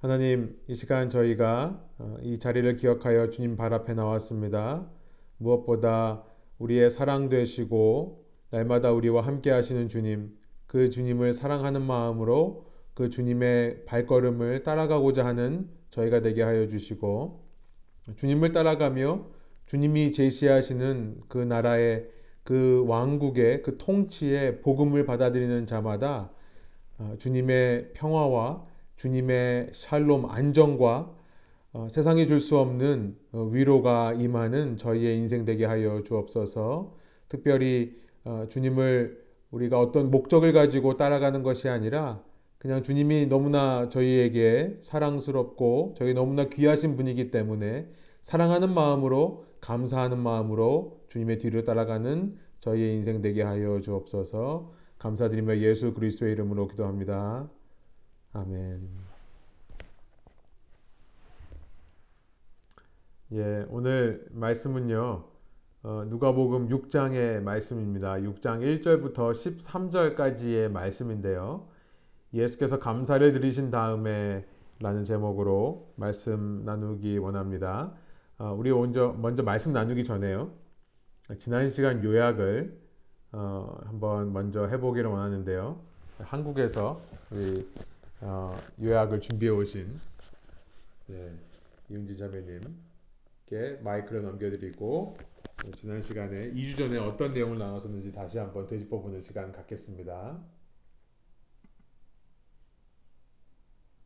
하나님, 이 시간 저희가 어, 이 자리를 기억하여 주님 발 앞에 나왔습니다. 무엇보다 우리의 사랑 되시고 날마다 우리와 함께 하시는 주님, 그 주님을 사랑하는 마음으로 그 주님의 발걸음을 따라가고자 하는 저희가 되게 하여 주시고 주님을 따라가며 주님이 제시하시는 그 나라의 그 왕국의 그 통치의 복음을 받아들이는 자마다 어, 주님의 평화와 주님의 샬롬 안정과 어, 세상이 줄 수 없는 어, 위로가 임하는 저희의 인생 되게 하여 주옵소서. 특별히 주님을 우리가 어떤 목적을 가지고 따라가는 것이 아니라 그냥 주님이 너무나 저희에게 사랑스럽고 저희 너무나 귀하신 분이기 때문에 사랑하는 마음으로 감사하는 마음으로 주님의 뒤를 따라가는 저희의 인생 되게 하여 주옵소서. 감사드리며 예수 그리스도의 이름으로 기도합니다. 아멘. 예, 오늘 말씀은요. 어, 누가복음 6장의 말씀입니다. 6장 1절부터 13절까지의 말씀인데요. 예수께서 감사를 드리신 다음에 라는 제목으로 말씀 나누기 원합니다. 어, 우리 먼저, 먼저 말씀 나누기 전에요. 지난 시간 요약을 어, 한번 먼저 해보기를 원하는데요. 한국에서 우리 어, 요약을 준비해 오신 네, 이은지 자매님께 마이크를 넘겨드리고 네, 지난 시간에 2주 전에 어떤 내용을 나눴었는지 다시 한번 되짚어보는 시간 갖겠습니다.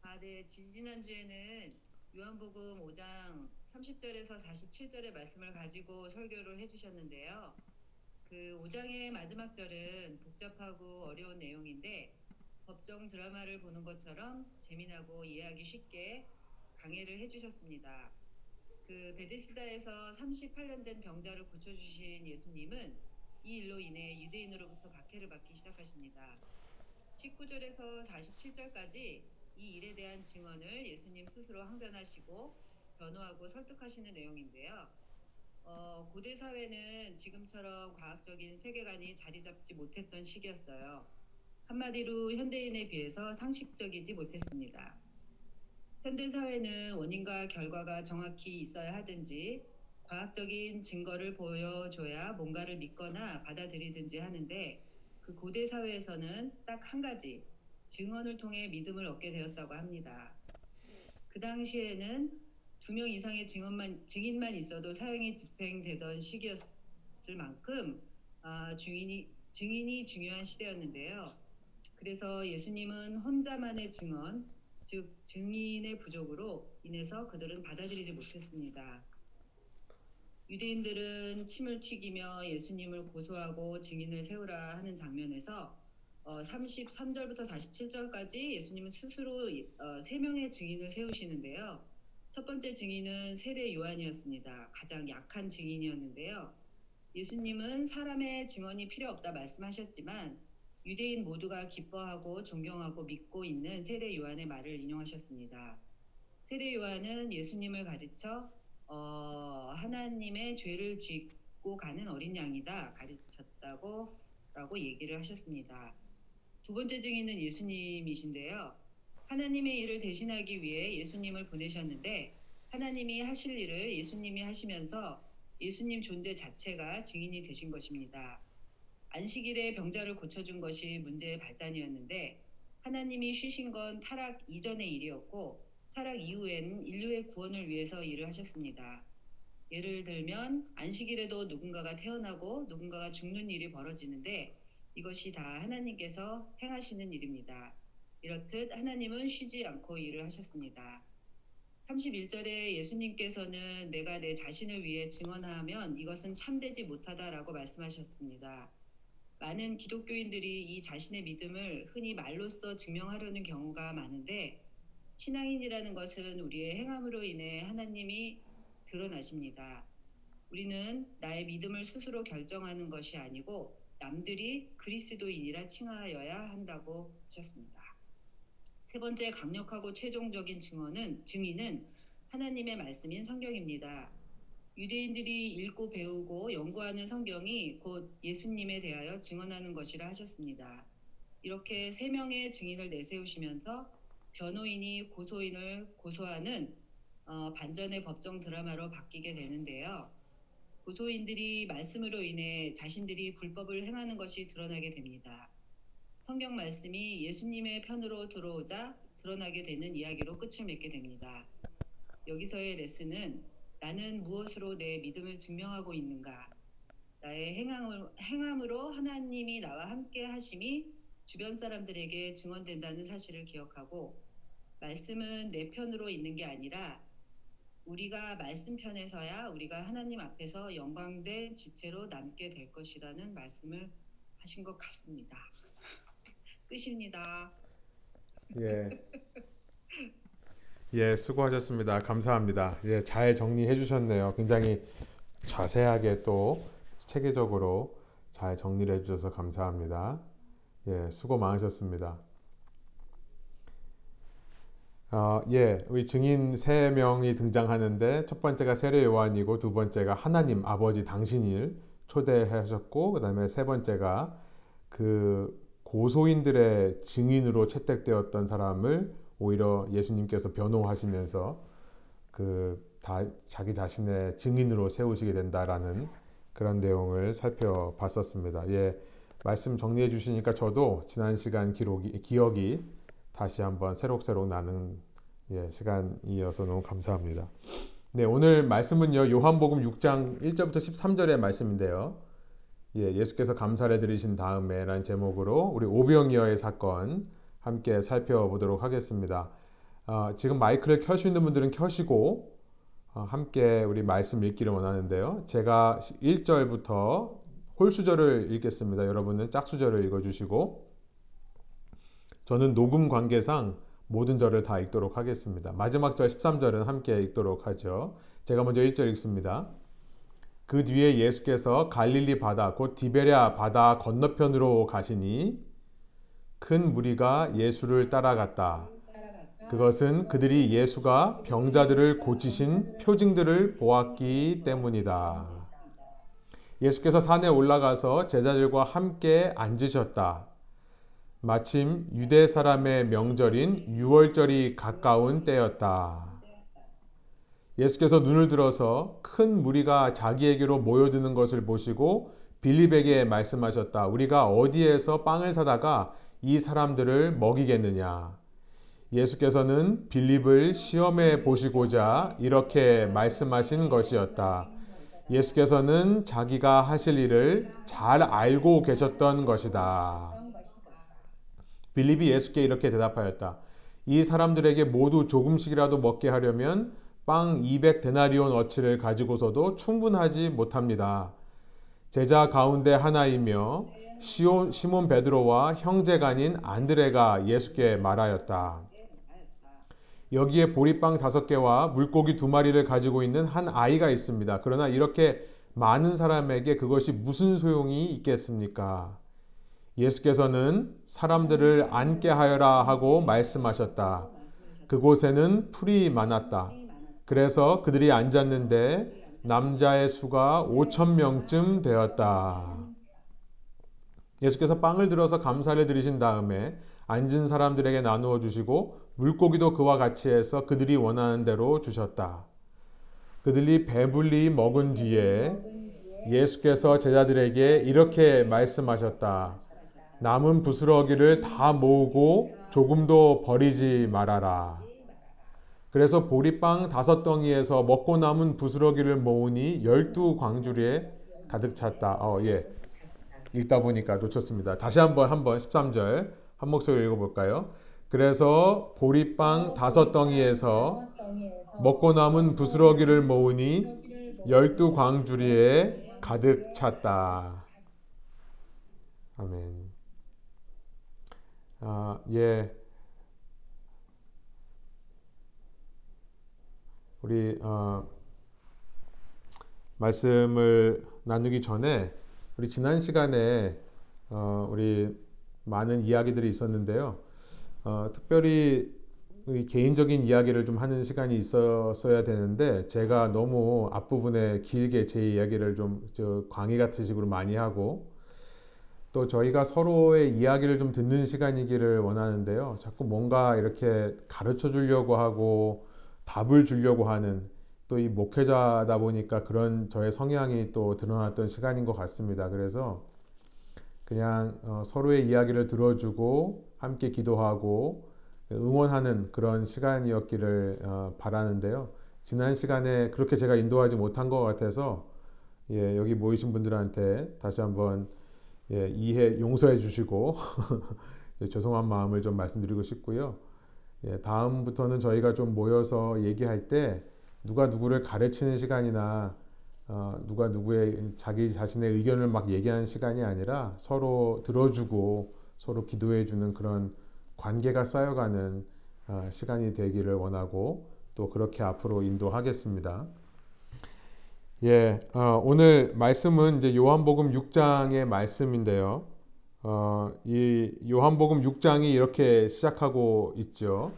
아, 네. 지지난주에는 요한복음 5장 30절에서 47절의 말씀을 가지고 설교를 해주셨는데요. 그 5장의 마지막 절은 복잡하고 어려운 내용인데 법정 드라마를 보는 것처럼 재미나고 이해하기 쉽게 강해를 해주셨습니다. 그 베데스다에서 38년 된 병자를 고쳐주신 예수님은 이 일로 인해 유대인으로부터 박해를 받기 시작하십니다. 19절에서 47절까지 이 일에 대한 증언을 예수님 스스로 항변하시고 변호하고 설득하시는 내용인데요. 어, 고대 사회는 지금처럼 과학적인 세계관이 자리 잡지 못했던 시기였어요. 한마디로 현대인에 비해서 상식적이지 못했습니다. 현대 사회는 원인과 결과가 정확히 있어야 하든지 과학적인 증거를 보여줘야 뭔가를 믿거나 받아들이든지 하는데 그 고대 사회에서는 딱 한 가지 증언을 통해 믿음을 얻게 되었다고 합니다. 그 당시에는 두 명 이상의 증언만, 증인만 있어도 사형이 집행되던 시기였을 만큼 아, 증인이, 증인이 중요한 시대였는데요. 그래서 예수님은 혼자만의 증언, 즉 증인의 부족으로 인해서 그들은 받아들이지 못했습니다. 유대인들은 침을 튀기며 예수님을 고소하고 증인을 세우라 하는 장면에서 어, 33절부터 47절까지 예수님은 스스로 어, 3명의 증인을 세우시는데요. 첫 번째 증인은 세례 요한이었습니다. 가장 약한 증인이었는데요. 예수님은 사람의 증언이 필요 없다 말씀하셨지만 유대인 모두가 기뻐하고 존경하고 믿고 있는 세례 요한의 말을 인용하셨습니다. 세례 요한은 예수님을 가르쳐 어, 하나님의 죄를 짓고 가는 어린 양이다 가르쳤다고 라고 얘기를 하셨습니다. 두 번째 증인은 예수님이신데요. 하나님의 일을 대신하기 위해 예수님을 보내셨는데 하나님이 하실 일을 예수님이 하시면서 예수님 존재 자체가 증인이 되신 것입니다. 안식일에 병자를 고쳐준 것이 문제의 발단이었는데 하나님이 쉬신 건 타락 이전의 일이었고 타락 이후에는 인류의 구원을 위해서 일을 하셨습니다. 예를 들면 안식일에도 누군가가 태어나고 누군가가 죽는 일이 벌어지는데 이것이 다 하나님께서 행하시는 일입니다. 이렇듯 하나님은 쉬지 않고 일을 하셨습니다. 31절에 예수님께서는 내가 내 자신을 위해 증언하면 이것은 참되지 못하다라고 말씀하셨습니다. 많은 기독교인들이 이 자신의 믿음을 흔히 말로써 증명하려는 경우가 많은데 신앙인이라는 것은 우리의 행함으로 인해 하나님이 드러나십니다. 우리는 나의 믿음을 스스로 결정하는 것이 아니고 남들이 그리스도인이라 칭하여야 한다고 하셨습니다. 세 번째 강력하고 최종적인 증언은 증인은 하나님의 말씀인 성경입니다. 유대인들이 읽고 배우고 연구하는 성경이 곧 예수님에 대하여 증언하는 것이라 하셨습니다. 이렇게 세 명의 증인을 내세우시면서 변호인이 고소인을 고소하는 어, 반전의 법정 드라마로 바뀌게 되는데요. 고소인들이 말씀으로 인해 자신들이 불법을 행하는 것이 드러나게 됩니다. 성경 말씀이 예수님의 편으로 들어오자 드러나게 되는 이야기로 끝을 맺게 됩니다. 여기서의 레슨은 나는 무엇으로 내 믿음을 증명하고 있는가? 나의 행함을, 행함으로 하나님이 나와 함께 하심이 주변 사람들에게 증언된다는 사실을 기억하고 말씀은 내 편으로 있는 게 아니라 우리가 말씀 편에서야 우리가 하나님 앞에서 영광된 지체로 남게 될 것이라는 말씀을 하신 것 같습니다. 끝입니다. 예. 예, 수고하셨습니다. 감사합니다. 예, 잘 정리해 주셨네요. 굉장히 자세하게 또 체계적으로 잘 정리를 해 주셔서 감사합니다. 예, 수고 많으셨습니다. 어, 예, 우리 증인 세 명이 등장하는데 첫 번째가 세례 요한이고 두 번째가 하나님 아버지 당신을 초대하셨고 그다음에 세 번째가 그 고소인들의 증인으로 채택되었던 사람을 오히려 예수님께서 변호하시면서 그 다 자기 자신의 증인으로 세우시게 된다라는 그런 내용을 살펴봤었습니다. 예, 말씀 정리해 주시니까 저도 지난 시간 기록이 기억이 다시 한번 새록새록 나는 예, 시간이어서 너무 감사합니다. 네, 오늘 말씀은요. 요한복음 6장 1절부터 13절의 말씀인데요. 예, 예수께서 감사를 드리신 다음에라는 제목으로 우리 오병이어의 사건 함께 살펴보도록 하겠습니다. 어, 지금 마이크를 켜수 있는 분들은 켜시고 어, 함께 우리 말씀 읽기를 원하는데요. 제가 1절부터 홀수절을 읽겠습니다. 여러분은 짝수절을 읽어주시고 저는 녹음 관계상 모든 절을 다 읽도록 하겠습니다. 마지막 절 13절은 함께 읽도록 하죠. 제가 먼저 1절 읽습니다. 그 뒤에 예수께서 갈릴리 바다 곧 디베랴 바다 건너편으로 가시니 큰 무리가 예수를 따라갔다. 그것은 그들이 예수가 병자들을 고치신 표징들을 보았기 때문이다. 예수께서 산에 올라가서 제자들과 함께 앉으셨다. 마침 유대 사람의 명절인 유월절이 가까운 때였다. 예수께서 눈을 들어서 큰 무리가 자기에게로 모여드는 것을 보시고 빌립에게 말씀하셨다. 우리가 어디에서 빵을 사다가 이 사람들을 먹이겠느냐? 예수께서는 빌립을 시험해 보시고자 이렇게 말씀하신 것이었다. 예수께서는 자기가 하실 일을 잘 알고 계셨던 것이다. 빌립이 예수께 이렇게 대답하였다. 이 사람들에게 모두 조금씩이라도 먹게 하려면 빵 200데나리온 어치를 가지고서도 충분하지 못합니다. 제자 가운데 하나이며 시몬 베드로와 형제간인 안드레가 예수께 말하였다. 여기에 보리빵 다섯 개와 물고기 두 마리를 가지고 있는 한 아이가 있습니다. 그러나 이렇게 많은 사람에게 그것이 무슨 소용이 있겠습니까? 예수께서는 사람들을 앉게 하여라 하고 말씀하셨다. 그곳에는 풀이 많았다. 그래서 그들이 앉았는데 남자의 수가 5천 명쯤 되었다. 예수께서 빵을 들어서 감사를 드리신 다음에 앉은 사람들에게 나누어 주시고 물고기도 그와 같이 해서 그들이 원하는 대로 주셨다. 그들이 배불리 먹은 뒤에 예수께서 제자들에게 이렇게 말씀하셨다. 남은 부스러기를 다 모으고 조금도 버리지 말아라. 그래서 보리빵 다섯 덩이에서 먹고 남은 부스러기를 모으니 열두 광주리에 가득 찼다. 어, 예. 읽다 보니까 놓쳤습니다. 다시 한번 한번 13절 한 목소리 읽어볼까요? 그래서 보리빵 다섯 덩이에서 먹고 남은 부스러기를 모으니 열두 광주리에 가득 찼다. 아멘. 아, 예. 우리 어, 말씀을 나누기 전에 우리 지난 시간에 어, 우리 많은 이야기들이 있었는데요. 어, 특별히 개인적인 이야기를 좀 하는 시간이 있었어야 되는데 제가 너무 앞부분에 길게 제 이야기를 좀 광희 같은 식으로 많이 하고 또 저희가 서로의 이야기를 좀 듣는 시간이기를 원하는데요. 자꾸 뭔가 이렇게 가르쳐 주려고 하고 답을 주려고 하는 또 이 목회자다 보니까 그런 저의 성향이 또 드러났던 시간인 것 같습니다. 그래서 그냥 어, 서로의 이야기를 들어주고 함께 기도하고 응원하는 그런 시간이었기를 어, 바라는데요. 지난 시간에 그렇게 제가 인도하지 못한 것 같아서 예, 여기 모이신 분들한테 다시 한번 예, 이해 용서해 주시고 죄송한 마음을 좀 말씀드리고 싶고요. 예, 다음부터는 저희가 좀 모여서 얘기할 때 누가 누구를 가르치는 시간이나 어, 누가 누구의 자기 자신의 의견을 막 얘기하는 시간이 아니라 서로 들어주고 서로 기도해주는 그런 관계가 쌓여가는 어, 시간이 되기를 원하고 또 그렇게 앞으로 인도하겠습니다. 예, 어, 오늘 말씀은 이제 요한복음 6장의 말씀인데요. 어, 이 요한복음 6장이 이렇게 시작하고 있죠.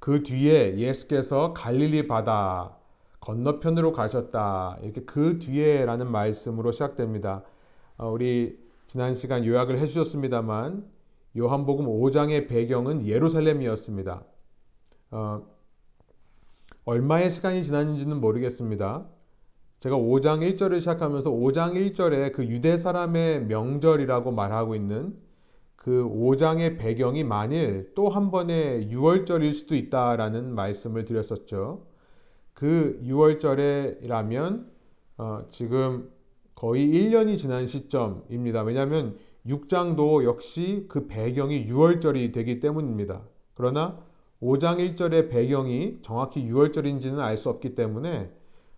그 뒤에 예수께서 갈릴리 바다 건너편으로 가셨다. 이렇게 그 뒤에라는 말씀으로 시작됩니다. 어, 우리 지난 시간 요약을 해주셨습니다만 요한복음 5장의 배경은 예루살렘이었습니다. 어, 얼마의 시간이 지났는지는 모르겠습니다. 제가 5장 1절을 시작하면서 5장 1절에 그 유대 사람의 명절이라고 말하고 있는 그 5장의 배경이 만일 또 한 번의 6월절일 수도 있다라는 말씀을 드렸었죠. 그 6월절에라면 어, 지금 거의 1년이 지난 시점입니다. 왜냐하면 6장도 역시 그 배경이 6월절이 되기 때문입니다. 그러나 5장 1절의 배경이 정확히 6월절인지는 알 수 없기 때문에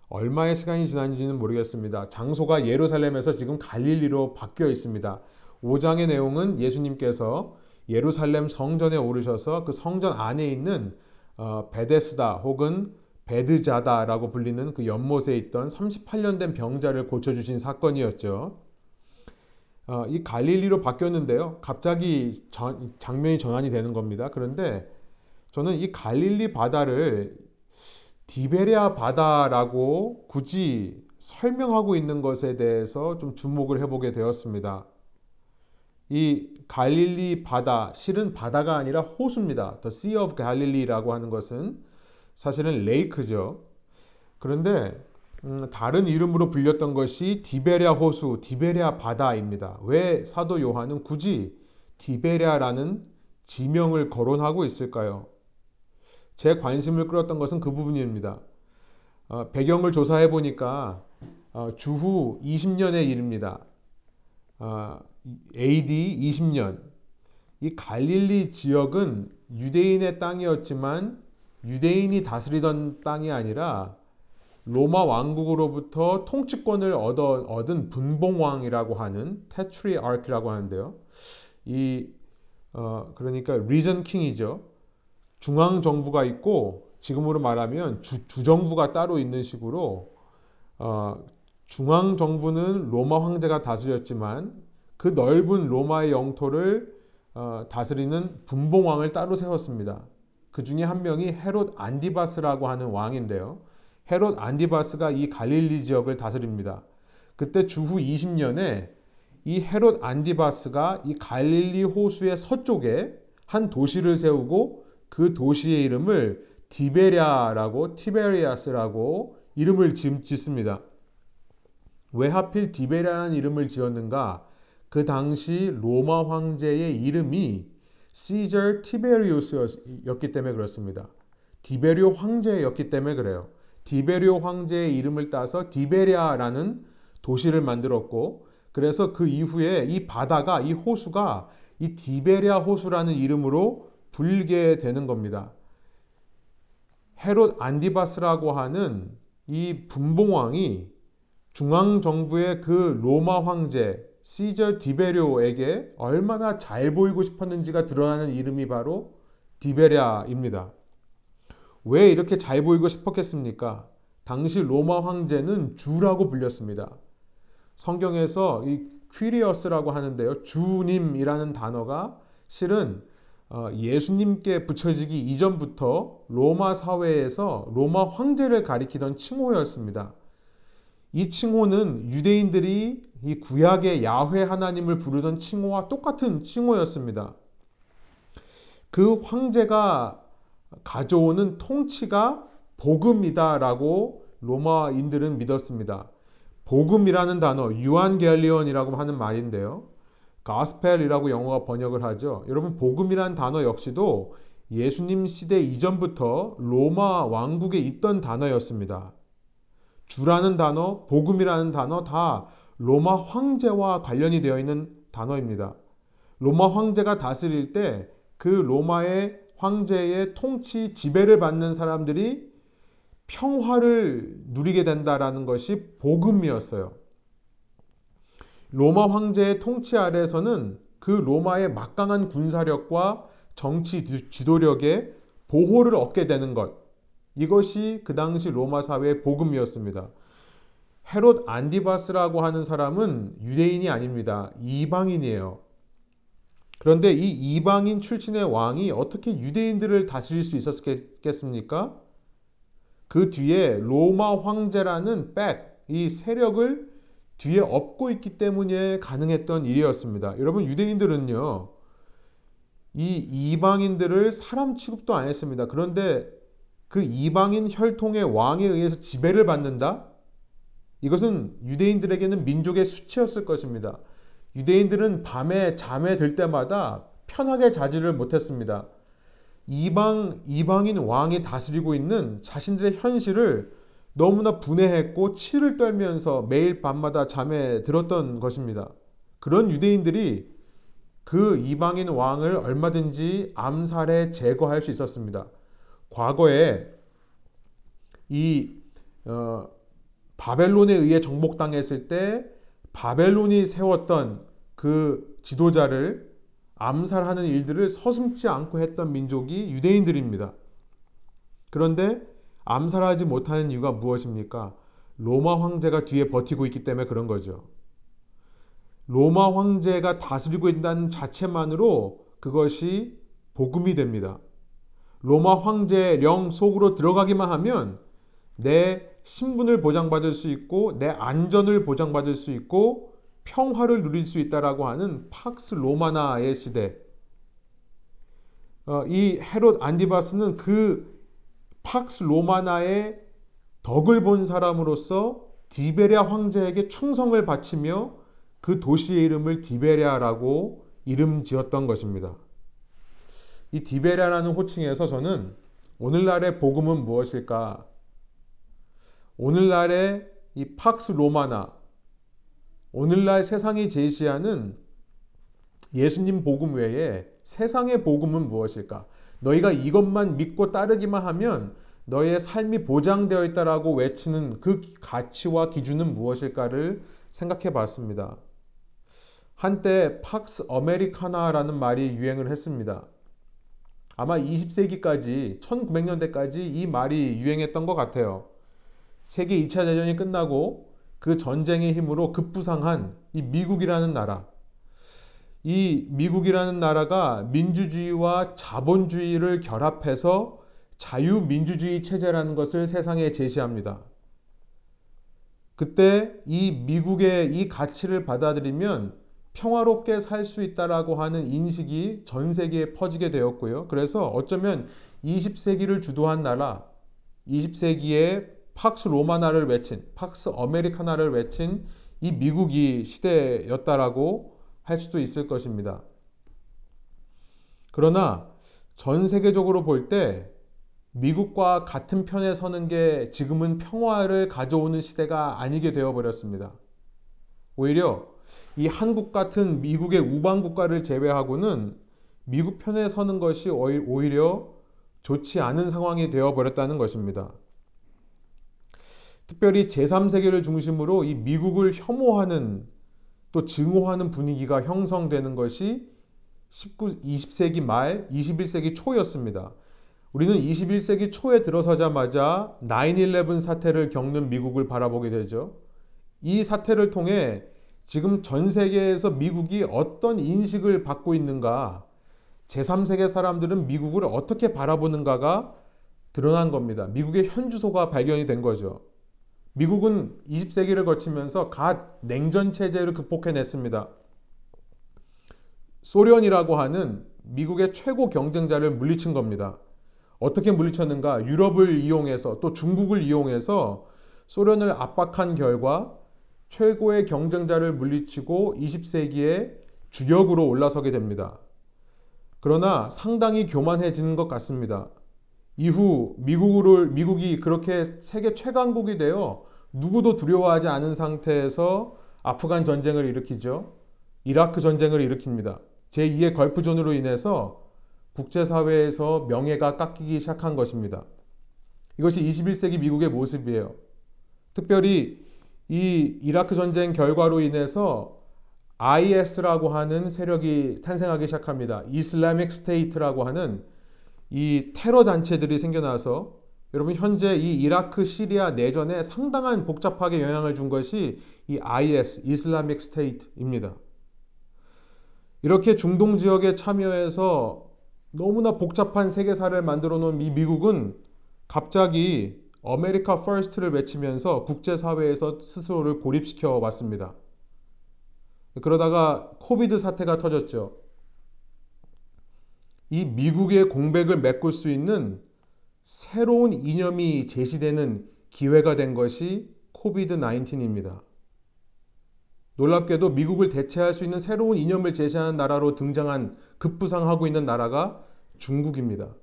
얼마의 시간이 지난지는 모르겠습니다. 장소가 예루살렘에서 지금 갈릴리로 바뀌어 있습니다. 5장의 내용은 예수님께서 예루살렘 성전에 오르셔서 그 성전 안에 있는 어, 베데스다 혹은 베드자다라고 불리는 그 연못에 있던 38년 된 병자를 고쳐주신 사건이었죠. 어, 이 갈릴리로 바뀌었는데요. 갑자기 전, 장면이 전환이 되는 겁니다. 그런데 저는 이 갈릴리 바다를 디베리아 바다라고 굳이 설명하고 있는 것에 대해서 좀 주목을 해보게 되었습니다. 이 갈릴리 바다, 실은 바다가 아니라 호수입니다. The Sea of Galilee라고 하는 것은 사실은 lake죠. 그런데 음, 다른 이름으로 불렸던 것이 디베리아 호수, 디베리아 바다입니다. 왜 사도 요한은 굳이 디베리아라는 지명을 거론하고 있을까요? 제 관심을 끌었던 것은 그 부분입니다. 어, 배경을 조사해 보니까 어, 주후 20년의 일입니다. 어, AD 20년. 이 갈릴리 지역은 유대인의 땅이었지만 유대인이 다스리던 땅이 아니라 로마 왕국으로부터 통치권을 얻어, 얻은 분봉왕이라고 하는 테트리아르키라고 하는데요. 이 어, 그러니까 리전 킹이죠. 중앙 정부가 있고 지금으로 말하면 주, 주정부가 따로 있는 식으로 어, 중앙 정부는 로마 황제가 다스렸지만 그 넓은 로마의 영토를 어, 다스리는 분봉왕을 따로 세웠습니다. 그 중에 한 명이 헤롯 안디바스라고 하는 왕인데요. 헤롯 안디바스가 이 갈릴리 지역을 다스립니다. 그때 주후 20년에 이 헤롯 안디바스가 이 갈릴리 호수의 서쪽에 한 도시를 세우고 그 도시의 이름을 디베리아라고 티베리아스라고 이름을 짓습니다. 왜 하필 디베리아라는 이름을 지었는가? 그 당시 로마 황제의 이름이 시저 티베리우스였기 때문에 그렇습니다. 디베리오 황제였기 때문에 그래요. 디베리오 황제의 이름을 따서 디베리아라는 도시를 만들었고 그래서 그 이후에 이 바다가 이 호수가 이 디베리아 호수라는 이름으로 불리게 되는 겁니다. 헤롯 안디바스라고 하는 이 분봉왕이 중앙 정부의 그 로마 황제 시저 디베리오에게 얼마나 잘 보이고 싶었는지가 드러나는 이름이 바로 디베리아입니다. 왜 이렇게 잘 보이고 싶었겠습니까? 당시 로마 황제는 주라고 불렸습니다. 성경에서 이 퀴리어스라고 하는데요. 주님이라는 단어가 실은 어, 예수님께 붙여지기 이전부터 로마 사회에서 로마 황제를 가리키던 칭호였습니다. 이 칭호는 유대인들이 이 구약의 야훼 하나님을 부르던 칭호와 똑같은 칭호였습니다. 그 황제가 가져오는 통치가 복음이다라고 로마인들은 믿었습니다. 복음이라는 단어, 유한겔리온이라고 하는 말인데요. 가스펠이라고 영어가 번역을 하죠. 여러분, 복음이라는 단어 역시도 예수님 시대 이전부터 로마 왕국에 있던 단어였습니다. 주라는 단어, 복음이라는 단어 다 로마 황제와 관련이 되어 있는 단어입니다. 로마 황제가 다스릴 때 그 로마의 황제의 통치 지배를 받는 사람들이 평화를 누리게 된다라는 것이 복음이었어요. 로마 황제의 통치 아래에서는 그 로마의 막강한 군사력과 정치 지도력에 보호를 얻게 되는 것. 이것이 그 당시 로마 사회의 복음이었습니다. 헤롯 안디바스라고 하는 사람은 유대인이 아닙니다. 이방인이에요. 그런데 이 이방인 출신의 왕이 어떻게 유대인들을 다스릴 수 있었겠습니까? 그 뒤에 로마 황제라는 백, 이 세력을 뒤에 업고 있기 때문에 가능했던 일이었습니다. 여러분, 유대인들은요, 이 이방인들을 사람 취급도 안 했습니다. 그런데 그 이방인 혈통의 왕에 의해서 지배를 받는다? 이것은 유대인들에게는 민족의 수치였을 것입니다. 유대인들은 밤에 잠에 들 때마다 편하게 자지를 못했습니다. 이방, 이방인 왕이 다스리고 있는 자신들의 현실을 너무나 분해했고 치를 떨면서 매일 밤마다 잠에 들었던 것입니다. 그런 유대인들이 그 이방인 왕을 얼마든지 암살해 제거할 수 있었습니다. 과거에 이 어, 바벨론에 의해 정복당했을 때 바벨론이 세웠던 그 지도자를 암살하는 일들을 서슴지 않고 했던 민족이 유대인들입니다. 그런데 암살하지 못하는 이유가 무엇입니까? 로마 황제가 뒤에 버티고 있기 때문에 그런 거죠. 로마 황제가 다스리고 있다는 자체만으로 그것이 복음이 됩니다. 로마 황제의 령 속으로 들어가기만 하면 내 신분을 보장받을 수 있고 내 안전을 보장받을 수 있고 평화를 누릴 수 있다라고 하는 팍스 로마나의 시대. 어, 이 헤롯 안디바스는 그 팍스 로마나의 덕을 본 사람으로서 디베리아 황제에게 충성을 바치며 그 도시의 이름을 디베리아라고 이름 지었던 것입니다. 이 디베리아라는 호칭에서 저는 오늘날의 복음은 무엇일까? 오늘날의 이 팍스 로마나, 오늘날 세상이 제시하는 예수님 복음 외에 세상의 복음은 무엇일까? 너희가 이것만 믿고 따르기만 하면 너의 삶이 보장되어 있다라고 외치는 그 가치와 기준은 무엇일까를 생각해 봤습니다. 한때 팍스 아메리카나라는 말이 유행을 했습니다. 아마 20세기까지 1900년대까지 이 말이 유행했던 것 같아요. 세계 2차 대전이 끝나고 그 전쟁의 힘으로 급부상한 이 미국이라는 나라. 이 미국이라는 나라가 민주주의와 자본주의를 결합해서 자유민주주의 체제라는 것을 세상에 제시합니다. 그때 이 미국의 이 가치를 받아들이면 평화롭게 살 수 있다라고 하는 인식이 전 세계에 퍼지게 되었고요. 그래서 어쩌면 20세기를 주도한 나라, 20세기에 팍스 로마나를 외친, 팍스 아메리카나를 외친 이 미국이 시대였다라고 할 수도 있을 것입니다. 그러나 전 세계적으로 볼 때 미국과 같은 편에 서는 게 지금은 평화를 가져오는 시대가 아니게 되어 버렸습니다. 오히려 이 한국 같은 미국의 우방 국가를 제외하고는 미국 편에 서는 것이 오히려 좋지 않은 상황이 되어버렸다는 것입니다. 특별히 제3세계를 중심으로 이 미국을 혐오하는 또 증오하는 분위기가 형성되는 것이 19, 20세기 말, 21세기 초였습니다. 우리는 21세기 초에 들어서자마자 9-11 사태를 겪는 미국을 바라보게 되죠. 이 사태를 통해 지금 전 세계에서 미국이 어떤 인식을 받고 있는가, 제3세계 사람들은 미국을 어떻게 바라보는가가 드러난 겁니다. 미국의 현주소가 발견이 된 거죠. 미국은 20세기를 거치면서 갓 냉전 체제를 극복해냈습니다. 소련이라고 하는 미국의 최고 경쟁자를 물리친 겁니다. 어떻게 물리쳤는가? 유럽을 이용해서 또 중국을 이용해서 소련을 압박한 결과 최고의 경쟁자를 물리치고 20세기에 주력으로 올라서게 됩니다. 그러나 상당히 교만해지는 것 같습니다. 이후 미국을, 미국이 그렇게 세계 최강국이 되어 누구도 두려워하지 않은 상태에서 아프간 전쟁을 일으키죠. 이라크 전쟁을 일으킵니다. 제2의 걸프존으로 인해서 국제사회에서 명예가 깎이기 시작한 것입니다. 이것이 21세기 미국의 모습이에요. 특별히 이 이라크 전쟁 결과로 인해서 IS라고 하는 세력이 탄생하기 시작합니다. Islamic State라고 하는 이 테러 단체들이 생겨나서 여러분 현재 이 이라크 시리아 내전에 상당한 복잡하게 영향을 준 것이 이 IS Islamic State입니다. 이렇게 중동 지역에 참여해서 너무나 복잡한 세계사를 만들어 놓은 이 미국은 갑자기 America First를 외치면서 국제사회에서 스스로를 고립시켜 왔습니다. 그러다가 COVID 사태가 터졌죠. 이 미국의 공백을 메꿀 수 있는 새로운 이념이 제시되는 기회가 된 것이 COVID 19입니다. 놀랍게도 미국을 대체할 수 있는 새로운 이념을 제시하는 나라로 등장한 급부상하고 있는 나라가 중국입니다.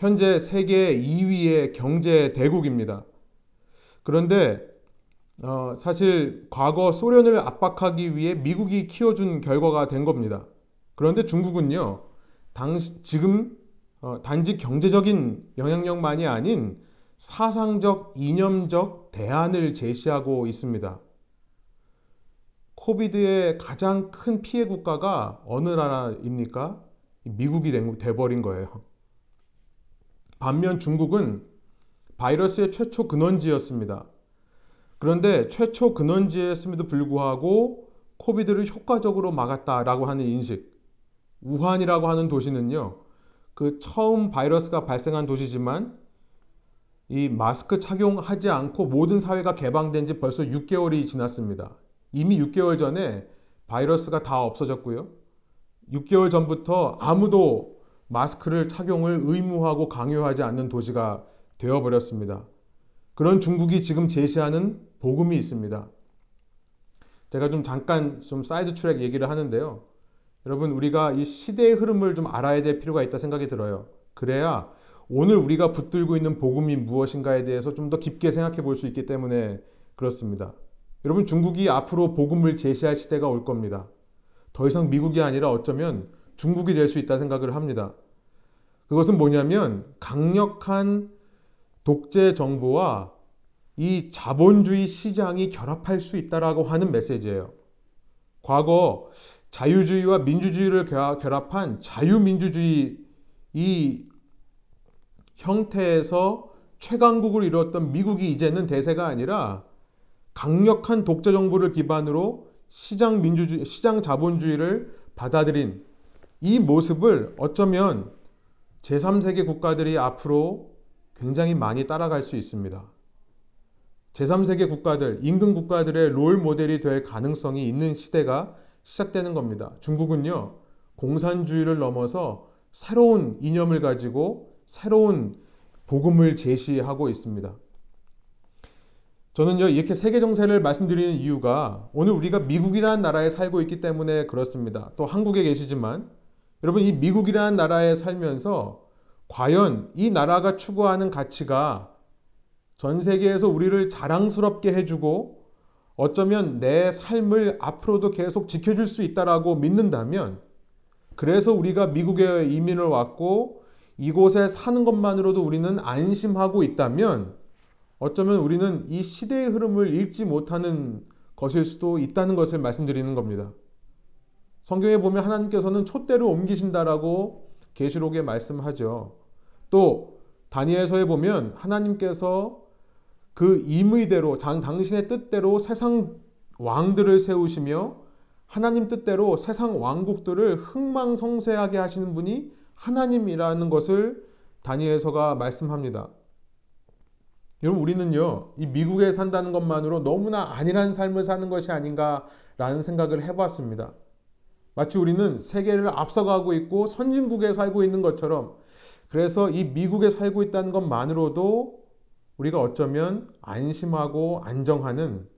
현재 세계 2위의 경제 대국입니다. 그런데 어, 사실 과거 소련을 압박하기 위해 미국이 키워준 결과가 된 겁니다. 그런데 중국은요, 당시, 지금 어, 단지 경제적인 영향력만이 아닌 사상적, 이념적 대안을 제시하고 있습니다. 코비드의 가장 큰 피해 국가가 어느 나라입니까? 미국이 돼버린 거예요. 반면 중국은 바이러스의 최초 근원지였습니다. 그런데 최초 근원지였음에도 불구하고 코비드를 효과적으로 막았다라고 하는 인식. 우한이라고 하는 도시는요, 그 처음 바이러스가 발생한 도시지만 이 마스크 착용하지 않고 모든 사회가 개방된 지 벌써 6개월이 지났습니다. 이미 6개월 전에 바이러스가 다 없어졌고요. 6개월 전부터 아무도 마스크를 착용을 의무하고 강요하지 않는 도시가 되어버렸습니다. 그런 중국이 지금 제시하는 복음이 있습니다. 제가 좀 잠깐 좀 sidetrack 얘기를 하는데요. 여러분, 우리가 이 시대의 흐름을 좀 알아야 될 필요가 있다 생각이 들어요. 그래야 오늘 우리가 붙들고 있는 복음이 무엇인가에 대해서 좀 더 깊게 생각해 볼 수 있기 때문에 그렇습니다. 여러분, 중국이 앞으로 복음을 제시할 시대가 올 겁니다. 더 이상 미국이 아니라 어쩌면 중국이 될 수 있다 생각을 합니다. 그것은 뭐냐면 강력한 독재 정부와 이 자본주의 시장이 결합할 수 있다라고 하는 메시지예요. 과거 자유주의와 민주주의를 결합한 자유민주주의 이 형태에서 최강국을 이루었던 미국이 이제는 대세가 아니라 강력한 독재 정부를 기반으로 시장 민주주의, 시장 자본주의를 받아들인 이 모습을 어쩌면 제3세계 국가들이 앞으로 굉장히 많이 따라갈 수 있습니다. 제3세계 국가들, 인근 국가들의 롤 모델이 될 가능성이 있는 시대가 시작되는 겁니다. 중국은요, 공산주의를 넘어서 새로운 이념을 가지고 새로운 복음을 제시하고 있습니다. 저는요, 이렇게 세계 정세를 말씀드리는 이유가 오늘 우리가 미국이라는 나라에 살고 있기 때문에 그렇습니다. 또 한국에 계시지만 여러분 이 미국이라는 나라에 살면서 과연 이 나라가 추구하는 가치가 전 세계에서 우리를 자랑스럽게 해주고 어쩌면 내 삶을 앞으로도 계속 지켜줄 수 있다라고 믿는다면 그래서 우리가 미국에 이민을 왔고 이곳에 사는 것만으로도 우리는 안심하고 있다면 어쩌면 우리는 이 시대의 흐름을 읽지 못하는 것일 수도 있다는 것을 말씀드리는 겁니다. 성경에 보면 하나님께서는 촛대로 옮기신다라고 계시록에 말씀하죠. 또 다니엘서에 보면 하나님께서 그 임의대로 당신의 뜻대로 세상 왕들을 세우시며 하나님 뜻대로 세상 왕국들을 흥망성쇠하게 하시는 분이 하나님이라는 것을 다니엘서가 말씀합니다. 여러분 우리는요 이 미국에 산다는 것만으로 너무나 안일한 삶을 사는 것이 아닌가라는 생각을 해봤습니다. 마치 우리는 세계를 앞서가고 있고 선진국에 살고 있는 것처럼 그래서 이 미국에 살고 있다는 것만으로도 우리가 어쩌면 안심하고 안정하는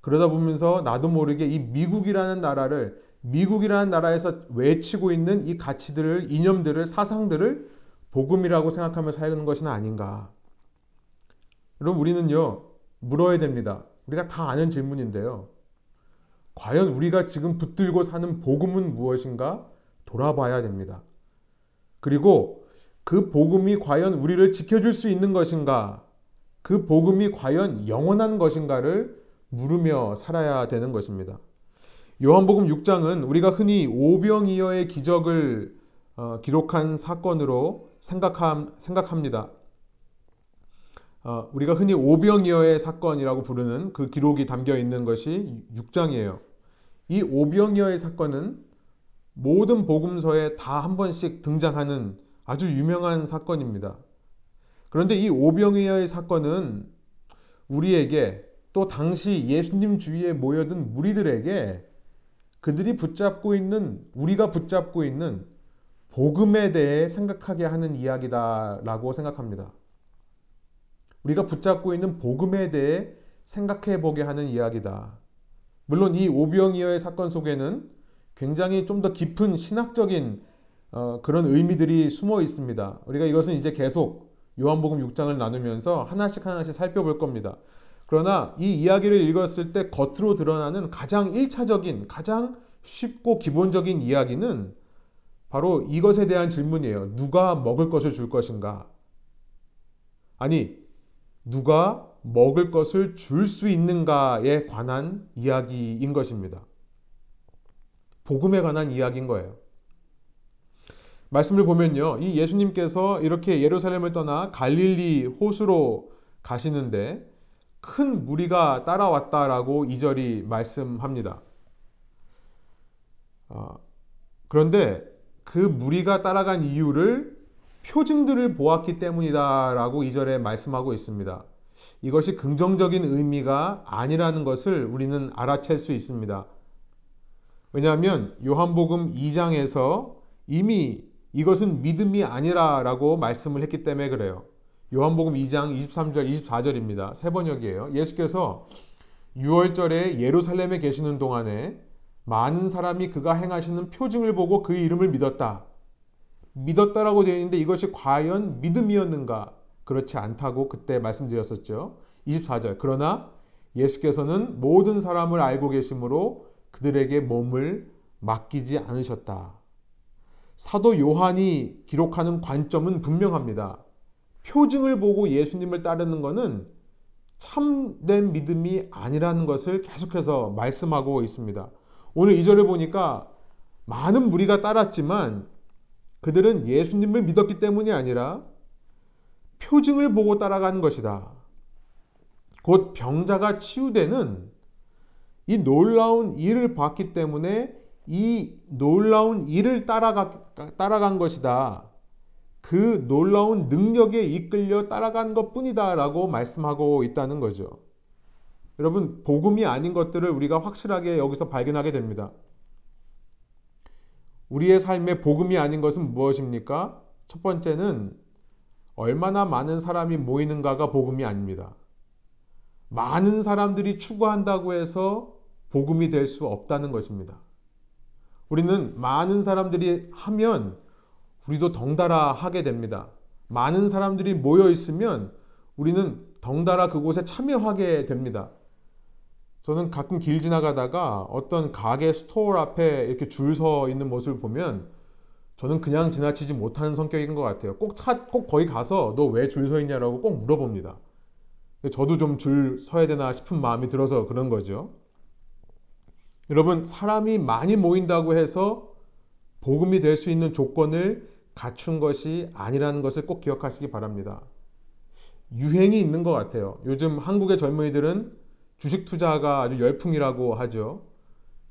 그러다 보면서 나도 모르게 이 미국이라는 나라를 미국이라는 나라에서 외치고 있는 이 가치들을 이념들을 사상들을 복음이라고 생각하며 살는 것은 아닌가. 여러분 우리는요 물어야 됩니다. 우리가 다 아는 질문인데요. 과연 우리가 지금 붙들고 사는 복음은 무엇인가 돌아봐야 됩니다. 그리고 그 복음이 과연 우리를 지켜줄 수 있는 것인가? 그 복음이 과연 영원한 것인가를 물으며 살아야 되는 것입니다. 요한복음 6장은 우리가 흔히 오병이어의 기적을 어, 기록한 사건으로 생각함, 생각합니다. 어, 우리가 흔히 오병이어의 사건이라고 부르는 그 기록이 담겨 있는 것이 6장이에요. 이 오병이어의 사건은 모든 복음서에 다 한 번씩 등장하는 아주 유명한 사건입니다. 그런데 이 오병이어의 사건은 우리에게 또 당시 예수님 주위에 모여든 무리들에게 그들이 붙잡고 있는 우리가 붙잡고 있는 복음에 대해 생각하게 하는 이야기다라고 생각합니다. 우리가 붙잡고 있는 복음에 대해 생각해 보게 하는 이야기다. 물론 이 오병이어의 사건 속에는 굉장히 좀 더 깊은 신학적인 어, 그런 의미들이 숨어 있습니다. 우리가 이것은 이제 계속 요한복음 6장을 나누면서 하나씩 하나씩 살펴볼 겁니다. 그러나 이 이야기를 읽었을 때 겉으로 드러나는 가장 1차적인, 가장 쉽고 기본적인 이야기는 바로 이것에 대한 질문이에요. 누가 먹을 것을 줄 것인가? 아니, 누가 먹을 것을 줄 수 있는가에 관한 이야기인 것입니다. 복음에 관한 이야기인 거예요. 말씀을 보면요. 이 예수님께서 이렇게 예루살렘을 떠나 갈릴리 호수로 가시는데 큰 무리가 따라왔다라고 이절이 말씀합니다. 어, 그런데 그 무리가 따라간 이유를 표징들을 보았기 때문이다라고 이절에 말씀하고 있습니다. 이것이 긍정적인 의미가 아니라는 것을 우리는 알아챌 수 있습니다. 왜냐하면 요한복음 2장에서 이미 이것은 믿음이 아니라라고 말씀을 했기 때문에 그래요. 요한복음 2장 23절, 24절입니다. 세 번역이에요. 예수께서 6월절에 예루살렘에 계시는 동안에 많은 사람이 그가 행하시는 표징을 보고 그 이름을 믿었다. 믿었다라고 되어 있는데 이것이 과연 믿음이었는가? 그렇지 않다고 그때 말씀드렸었죠. 24절. 그러나 예수께서는 모든 사람을 알고 계심으로 그들에게 몸을 맡기지 않으셨다. 사도 요한이 기록하는 관점은 분명합니다. 표징을 보고 예수님을 따르는 것은 참된 믿음이 아니라는 것을 계속해서 말씀하고 있습니다. 오늘 이절에 보니까 많은 무리가 따랐지만 그들은 예수님을 믿었기 때문이 아니라 표징을 보고 따라가는 것이다. 곧 병자가 치유되는 이 놀라운 일을 봤기 때문에 이 놀라운 일을 따라가, 따라간 것이다. 그 놀라운 능력에 이끌려 따라간 것 뿐이다. 라고 말씀하고 있다는 거죠. 여러분, 복음이 아닌 것들을 우리가 확실하게 여기서 발견하게 됩니다. 우리의 삶에 복음이 아닌 것은 무엇입니까? 첫 번째는 얼마나 많은 사람이 모이는가가 복음이 아닙니다. 많은 사람들이 추구한다고 해서 복음이 될 수 없다는 것입니다. 우리는 많은 사람들이 하면 우리도 덩달아 하게 됩니다. 많은 사람들이 모여 있으면 우리는 덩달아 그곳에 참여하게 됩니다. 저는 가끔 길 지나가다가 어떤 가게 store 앞에 이렇게 줄 서 있는 모습을 보면 저는 그냥 지나치지 못하는 성격인 것 같아요. 꼭 차, 꼭 거기 가서 너 왜 줄 서 있냐라고 꼭 물어봅니다. 저도 좀 줄 서야 되나 싶은 마음이 들어서 그런 거죠. 여러분, 사람이 많이 모인다고 해서 복음이 될 수 있는 조건을 갖춘 것이 아니라는 것을 꼭 기억하시기 바랍니다. 유행이 있는 것 같아요. 요즘 한국의 젊은이들은 주식 투자가 아주 열풍이라고 하죠.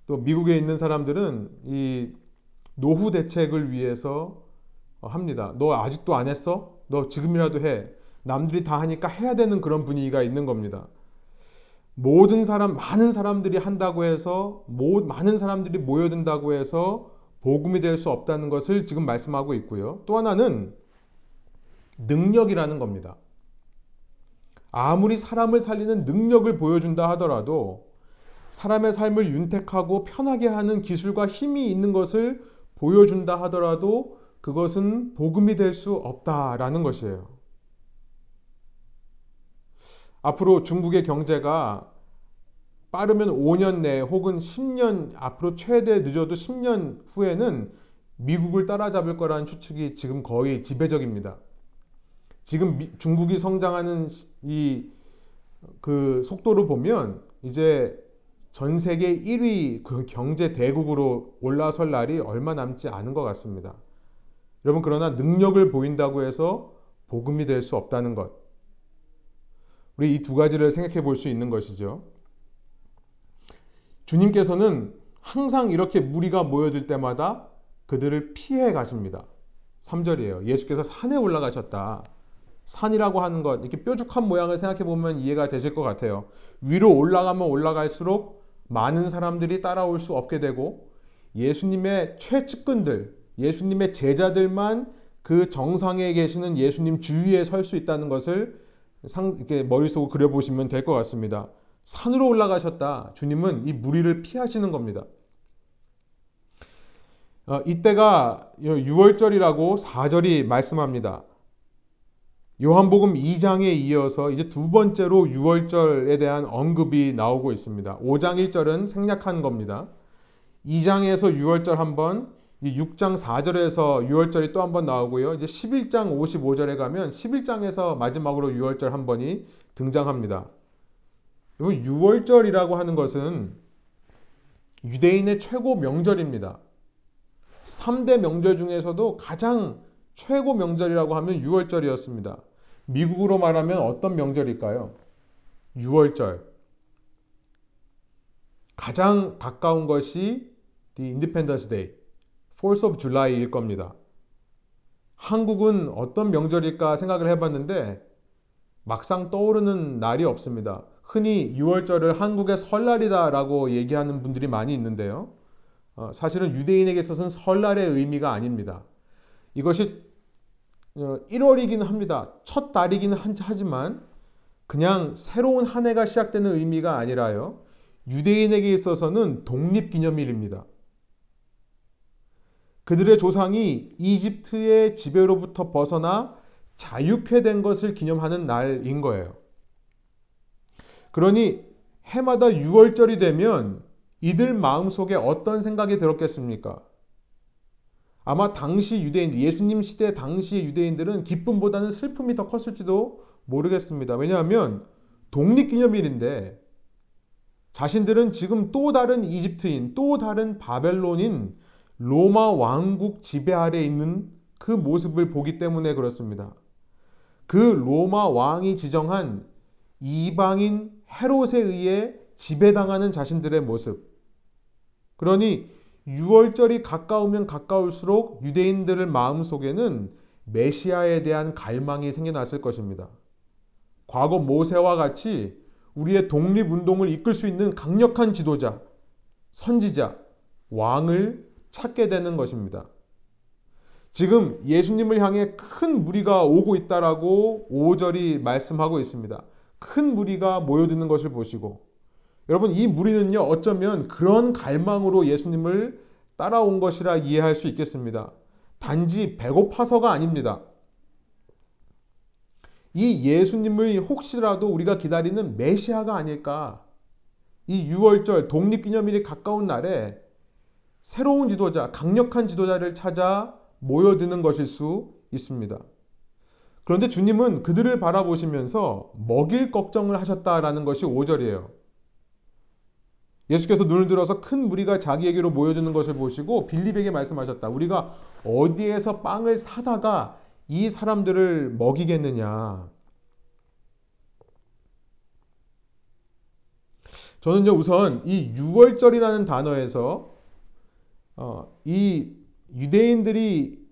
또 미국에 있는 사람들은 이 노후 대책을 위해서 합니다. 너 아직도 안 했어? 너 지금이라도 해. 남들이 다 하니까 해야 되는 그런 분위기가 있는 겁니다. 모든 사람, 많은 사람들이 한다고 해서, 모, 많은 사람들이 모여든다고 해서 복음이 될 수 없다는 것을 지금 말씀하고 있고요. 또 하나는 능력이라는 겁니다. 아무리 사람을 살리는 능력을 보여준다 하더라도 사람의 삶을 윤택하고 편하게 하는 기술과 힘이 있는 것을 보여준다 하더라도 그것은 복음이 될 수 없다라는 것이에요. 앞으로 중국의 경제가 빠르면 5년 내 혹은 10년 앞으로 최대 늦어도 10년 후에는 미국을 따라잡을 거라는 추측이 지금 거의 지배적입니다. 지금 미, 중국이 성장하는 이 그 속도로 보면 이제 전 세계 1위 그 경제 대국으로 올라설 날이 얼마 남지 않은 것 같습니다. 여러분 그러나 능력을 보인다고 해서 복음이 될 수 없다는 것. 우리 이 두 가지를 생각해 볼 수 있는 것이죠. 주님께서는 항상 이렇게 무리가 모여들 때마다 그들을 피해 가십니다. 3절이에요. 예수께서 산에 올라가셨다. 산이라고 하는 것, 이렇게 뾰족한 모양을 생각해 보면 이해가 되실 것 같아요. 위로 올라가면 올라갈수록 많은 사람들이 따라올 수 없게 되고 예수님의 최측근들, 예수님의 제자들만 그 정상에 계시는 예수님 주위에 설 수 있다는 것을 상, 이렇게 머릿속으로 그려보시면 될 것 같습니다. 산으로 올라가셨다. 주님은 이 무리를 피하시는 겁니다. 어, 이때가 6월절이라고 4절이 말씀합니다. 요한복음 2장에 이어서 이제 두 번째로 6월절에 대한 언급이 나오고 있습니다. 5장 1절은 생략한 겁니다. 2장에서 6월절 한 번, 6장 4절에서 6월절이 또 한 번 나오고요. 이제 11장 55절에 가면 11장에서 마지막으로 6월절 한 번이 등장합니다. 6월절이라고 하는 것은 유대인의 최고 명절입니다. 3대 명절 중에서도 가장 최고 명절이라고 하면 6월절이었습니다. 미국으로 말하면 어떤 명절일까요? 6월절. 가장 가까운 것이 The Independence Day, 4th of July일 겁니다. 한국은 어떤 명절일까 생각을 해봤는데 막상 떠오르는 날이 없습니다. 흔히 6월절을 한국의 설날이다라고 얘기하는 분들이 많이 있는데요. 어, 사실은 유대인에게 있어서는 설날의 의미가 아닙니다. 이것이 1월이긴 어, 합니다. 첫 달이긴 하지만 그냥 새로운 한 해가 시작되는 의미가 아니라요. 유대인에게 있어서는 독립기념일입니다. 그들의 조상이 이집트의 지배로부터 벗어나 자유케 된 것을 기념하는 날인 거예요. 그러니 해마다 6월절이 되면 이들 마음속에 어떤 생각이 들었겠습니까? 아마 당시 유대인, 예수님 시대 당시의 유대인들은 기쁨보다는 슬픔이 더 컸을지도 모르겠습니다. 왜냐하면 독립기념일인데 자신들은 지금 또 다른 이집트인, 또 다른 바벨론인 로마 왕국 지배 아래 있는 그 모습을 보기 때문에 그렇습니다. 그 로마 왕이 지정한 이방인 헤롯에 의해 지배당하는 자신들의 모습. 그러니 6월절이 가까우면 가까울수록 유대인들의 마음 속에는 메시아에 대한 갈망이 생겨났을 것입니다. 과거 모세와 같이 우리의 독립운동을 이끌 수 있는 강력한 지도자, 선지자, 왕을 찾게 되는 것입니다. 지금 예수님을 향해 큰 무리가 오고 있다라고 5절이 말씀하고 있습니다. 큰 무리가 모여드는 것을 보시고 여러분 이 무리는요 어쩌면 그런 갈망으로 예수님을 따라온 것이라 이해할 수 있겠습니다. 단지 배고파서가 아닙니다. 이 예수님을 혹시라도 우리가 기다리는 메시아가 아닐까. 이 6월절 독립기념일이 가까운 날에 새로운 지도자, 강력한 지도자를 찾아 모여드는 것일 수 있습니다. 그런데 주님은 그들을 바라보시면서 먹일 걱정을 하셨다라는 것이 5절이에요. 예수께서 눈을 들어서 큰 무리가 자기에게로 모여드는 것을 보시고 빌립에게 말씀하셨다. 우리가 어디에서 빵을 사다가 이 사람들을 먹이겠느냐. 저는요, 우선 이 6월절이라는 단어에서 어, 이 유대인들이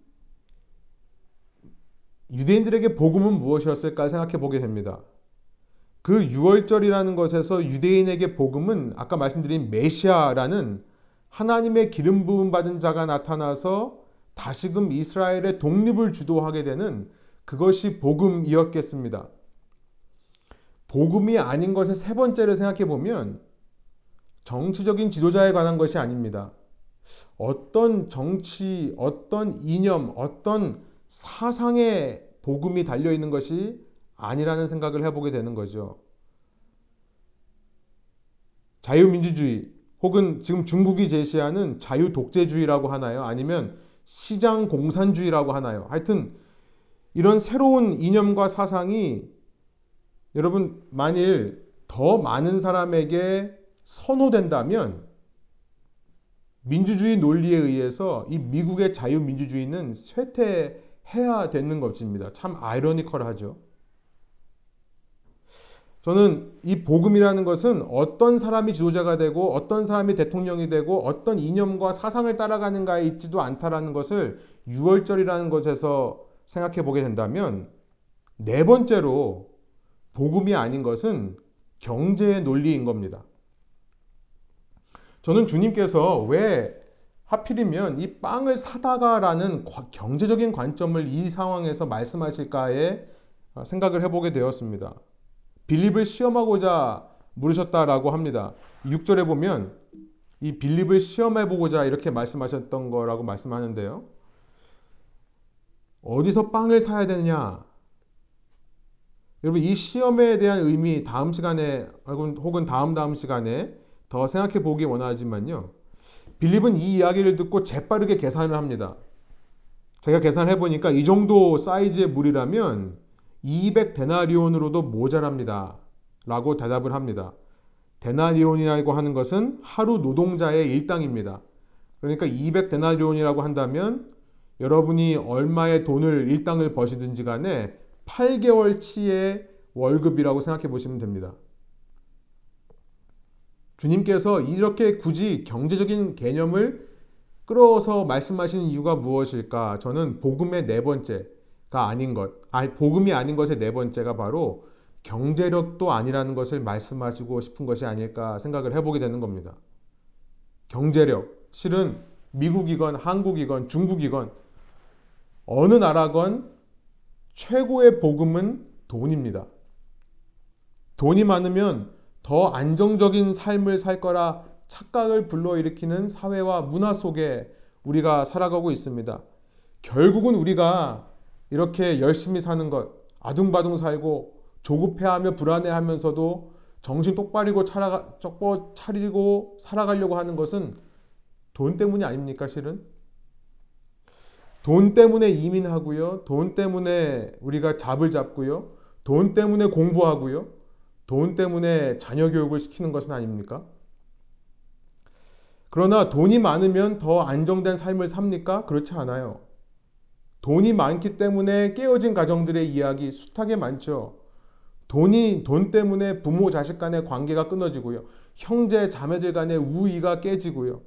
유대인들에게 복음은 무엇이었을까 생각해 보게 됩니다. 그 유월절이라는 것에서 유대인에게 복음은 아까 말씀드린 메시아라는 하나님의 기름 부음 받은 자가 나타나서 다시금 이스라엘의 독립을 주도하게 되는 그것이 복음이었겠습니다. 복음이 아닌 것의 세 번째를 생각해 보면 정치적인 지도자에 관한 것이 아닙니다. 어떤 정치, 어떤 이념, 어떤 사상의 복음이 달려 있는 것이 아니라는 생각을 해보게 되는 거죠. 자유민주주의 혹은 지금 중국이 제시하는 자유독재주의라고 하나요? 아니면 시장 공산주의라고 하나요? 하여튼 이런 새로운 이념과 사상이 여러분 만일 더 많은 사람에게 선호된다면 민주주의 논리에 의해서 이 미국의 자유민주주의는 쇠퇴해야 되는 것입니다. 참 아이러니컬하죠. 저는 이 복음이라는 것은 어떤 사람이 지도자가 되고 어떤 사람이 대통령이 되고 어떤 이념과 사상을 따라가는가에 있지도 않다라는 것을 6월절이라는 것에서 생각해 보게 된다면 네 번째로 복음이 아닌 것은 경제의 논리인 겁니다. 저는 주님께서 왜 하필이면 이 빵을 사다가라는 경제적인 관점을 이 상황에서 말씀하실까에 생각을 해보게 되었습니다. 빌립을 시험하고자 물으셨다라고 합니다. 6절에 보면 이 빌립을 시험해 보고자 이렇게 말씀하셨던 거라고 말씀하는데요. 어디서 빵을 사야 되느냐? 여러분 이 시험에 대한 의미 다음 시간에 혹은 다음 다음 시간에 더 생각해 보기 원하지만요. 빌립은 이 이야기를 듣고 재빠르게 계산을 합니다. 제가 계산해 보니까 이 정도 사이즈의 물이라면 200 데나리온으로도 모자랍니다. 라고 대답을 합니다. 데나리온이라고 하는 것은 하루 노동자의 일당입니다. 그러니까 200 데나리온이라고 한다면 여러분이 얼마의 돈을 일당을 버시든지 간에 8개월치의 월급이라고 생각해 보시면 됩니다. 주님께서 이렇게 굳이 경제적인 개념을 끌어서 말씀하시는 이유가 무엇일까? 저는 복음의 네 번째, 가 아닌 것, 아니, 복음이 아닌 것의 네 번째가 바로 경제력도 아니라는 것을 말씀하시고 싶은 것이 아닐까 생각을 해보게 되는 겁니다. 경제력. 실은 미국이건 한국이건 중국이건 어느 나라건 최고의 복음은 돈입니다. 돈이 많으면 더 안정적인 삶을 살 거라 착각을 불러일으키는 사회와 문화 속에 우리가 살아가고 있습니다. 결국은 우리가 이렇게 열심히 사는 것, 아둥바둥 살고 조급해하며 불안해하면서도 정신 똑바리고 차라가, 차리고 살아가려고 하는 것은 돈 때문이 아닙니까, 실은? 돈 때문에 이민하고요. 돈 때문에 우리가 잡을 잡고요. 돈 때문에 공부하고요. 돈 때문에 자녀 교육을 시키는 것은 아닙니까? 그러나 돈이 많으면 더 안정된 삶을 삽니까? 그렇지 않아요. 돈이 많기 때문에 깨어진 가정들의 이야기 숱하게 많죠. 돈이 돈 때문에 부모 자식 간의 관계가 끊어지고요. 형제 자매들 간의 우위가 깨지고요.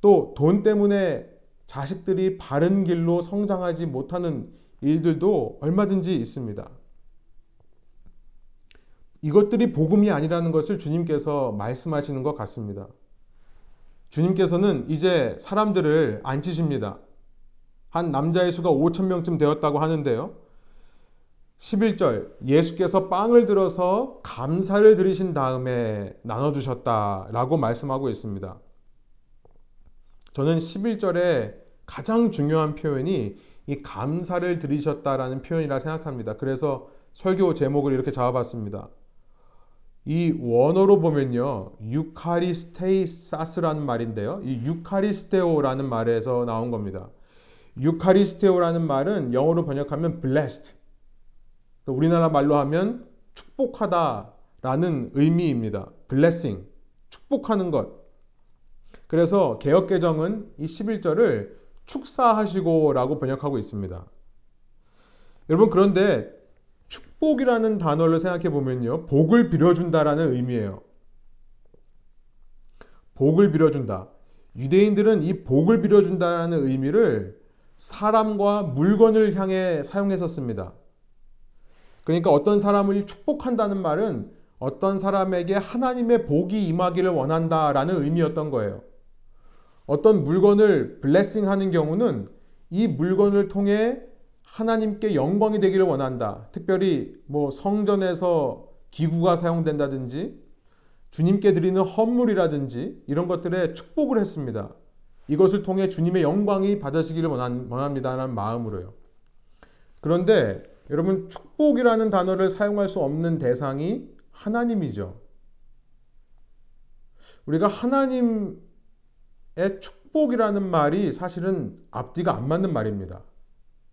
또 돈 때문에 자식들이 바른 길로 성장하지 못하는 일들도 얼마든지 있습니다. 이것들이 복음이 아니라는 것을 주님께서 말씀하시는 것 같습니다. 주님께서는 이제 사람들을 앉히십니다. 한 남자의 수가 5천 명쯤 되었다고 하는데요. 11절 예수께서 빵을 들어서 감사를 드리신 다음에 나눠주셨다라고 말씀하고 있습니다. 저는 11절에 가장 중요한 표현이 이 감사를 드리셨다라는 표현이라 생각합니다. 그래서 설교 제목을 이렇게 잡아봤습니다. 이 원어로 보면요. 유카리스테이사스라는 말인데요. 이 유카리스테오라는 말에서 나온 겁니다. 유카리스테오라는 말은 영어로 번역하면 blessed. 그러니까 우리나라 말로 하면 축복하다라는 의미입니다. blessing. 축복하는 것. 그래서 개혁개정은 이 11절을 축사하시고 라고 번역하고 있습니다. 여러분 그런데 축복이라는 단어를 생각해 보면요. 복을 빌어준다라는 의미예요. 복을 빌어준다. 유대인들은 이 복을 빌어준다라는 의미를 사람과 물건을 향해 사용했었습니다. 그러니까 어떤 사람을 축복한다는 말은 어떤 사람에게 하나님의 복이 임하기를 원한다라는 의미였던 거예요. 어떤 물건을 블레싱 하는 경우는 이 물건을 통해 하나님께 영광이 되기를 원한다. 특별히 뭐 성전에서 기구가 사용된다든지 주님께 드리는 헌물이라든지 이런 것들에 축복을 했습니다. 이것을 통해 주님의 영광이 받으시기를 원합니다라는 마음으로요. 그런데 여러분 축복이라는 단어를 사용할 수 없는 대상이 하나님이죠. 우리가 하나님의 축복이라는 말이 사실은 앞뒤가 안 맞는 말입니다.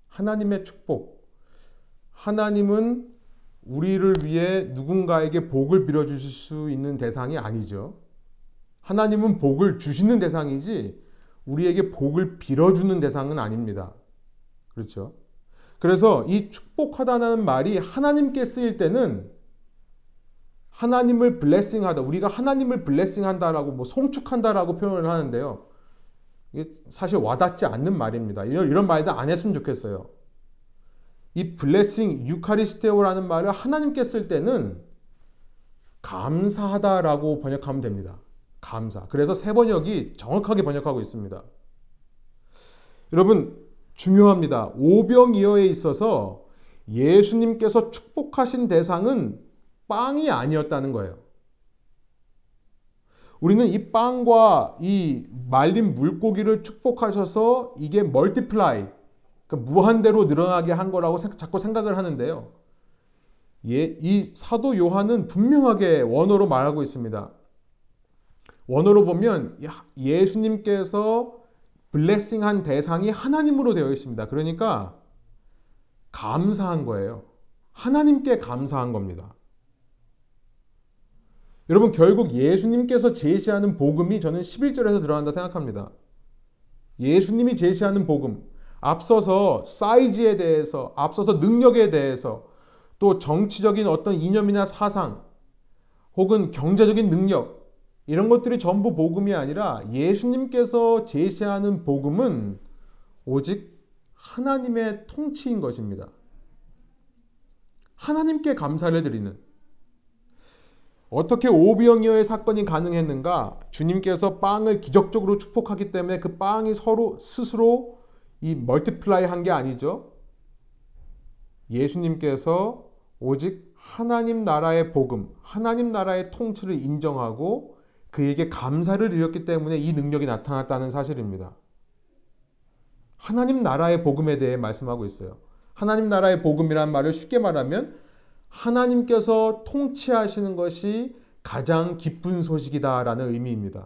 하나님의 축복. 하나님은 우리를 위해 누군가에게 복을 빌어주실 수 있는 대상이 아니죠. 하나님은 복을 주시는 대상이지 우리에게 복을 빌어주는 대상은 아닙니다. 그렇죠? 그래서 이 축복하다는 말이 하나님께 쓰일 때는 하나님을 블레싱하다, 우리가 하나님을 블레싱한다라고 뭐 송축한다라고 표현을 하는데요. 이게 사실 와닿지 않는 말입니다. 이런, 이런 말도 안 했으면 좋겠어요. 이 블레싱 유카리스테오라는 말을 하나님께 쓸 때는 감사하다라고 번역하면 됩니다. 감사. 그래서 세 번역이 정확하게 번역하고 있습니다. 여러분 중요합니다. 오병이어에 있어서 예수님께서 축복하신 대상은 빵이 아니었다는 거예요. 우리는 이 빵과 이 말린 물고기를 축복하셔서 이게 multiply, 그러니까 무한대로 늘어나게 한 거라고 자꾸 생각을 하는데요. 예, 이 사도 요한은 분명하게 원어로 말하고 있습니다. 원어로 보면 예수님께서 blessing한 대상이 하나님으로 되어 있습니다. 그러니까 감사한 거예요. 하나님께 감사한 겁니다. 여러분 결국 예수님께서 제시하는 복음이 저는 11절에서 들어간다 생각합니다. 예수님이 제시하는 복음 앞서서 사이즈에 대해서 앞서서 능력에 대해서 또 정치적인 어떤 이념이나 사상 혹은 경제적인 능력 이런 것들이 전부 복음이 아니라 예수님께서 제시하는 복음은 오직 하나님의 통치인 것입니다. 하나님께 감사를 드리는 어떻게 오병이어의 사건이 가능했는가? 주님께서 빵을 기적적으로 축복하기 때문에 그 빵이 서로 스스로 이 multiply 한 게 아니죠. 예수님께서 오직 하나님 나라의 복음, 하나님 나라의 통치를 인정하고 그에게 감사를 드렸기 때문에 이 능력이 나타났다는 사실입니다. 하나님 나라의 복음에 대해 말씀하고 있어요. 하나님 나라의 복음이란 말을 쉽게 말하면 하나님께서 통치하시는 것이 가장 기쁜 소식이다라는 의미입니다.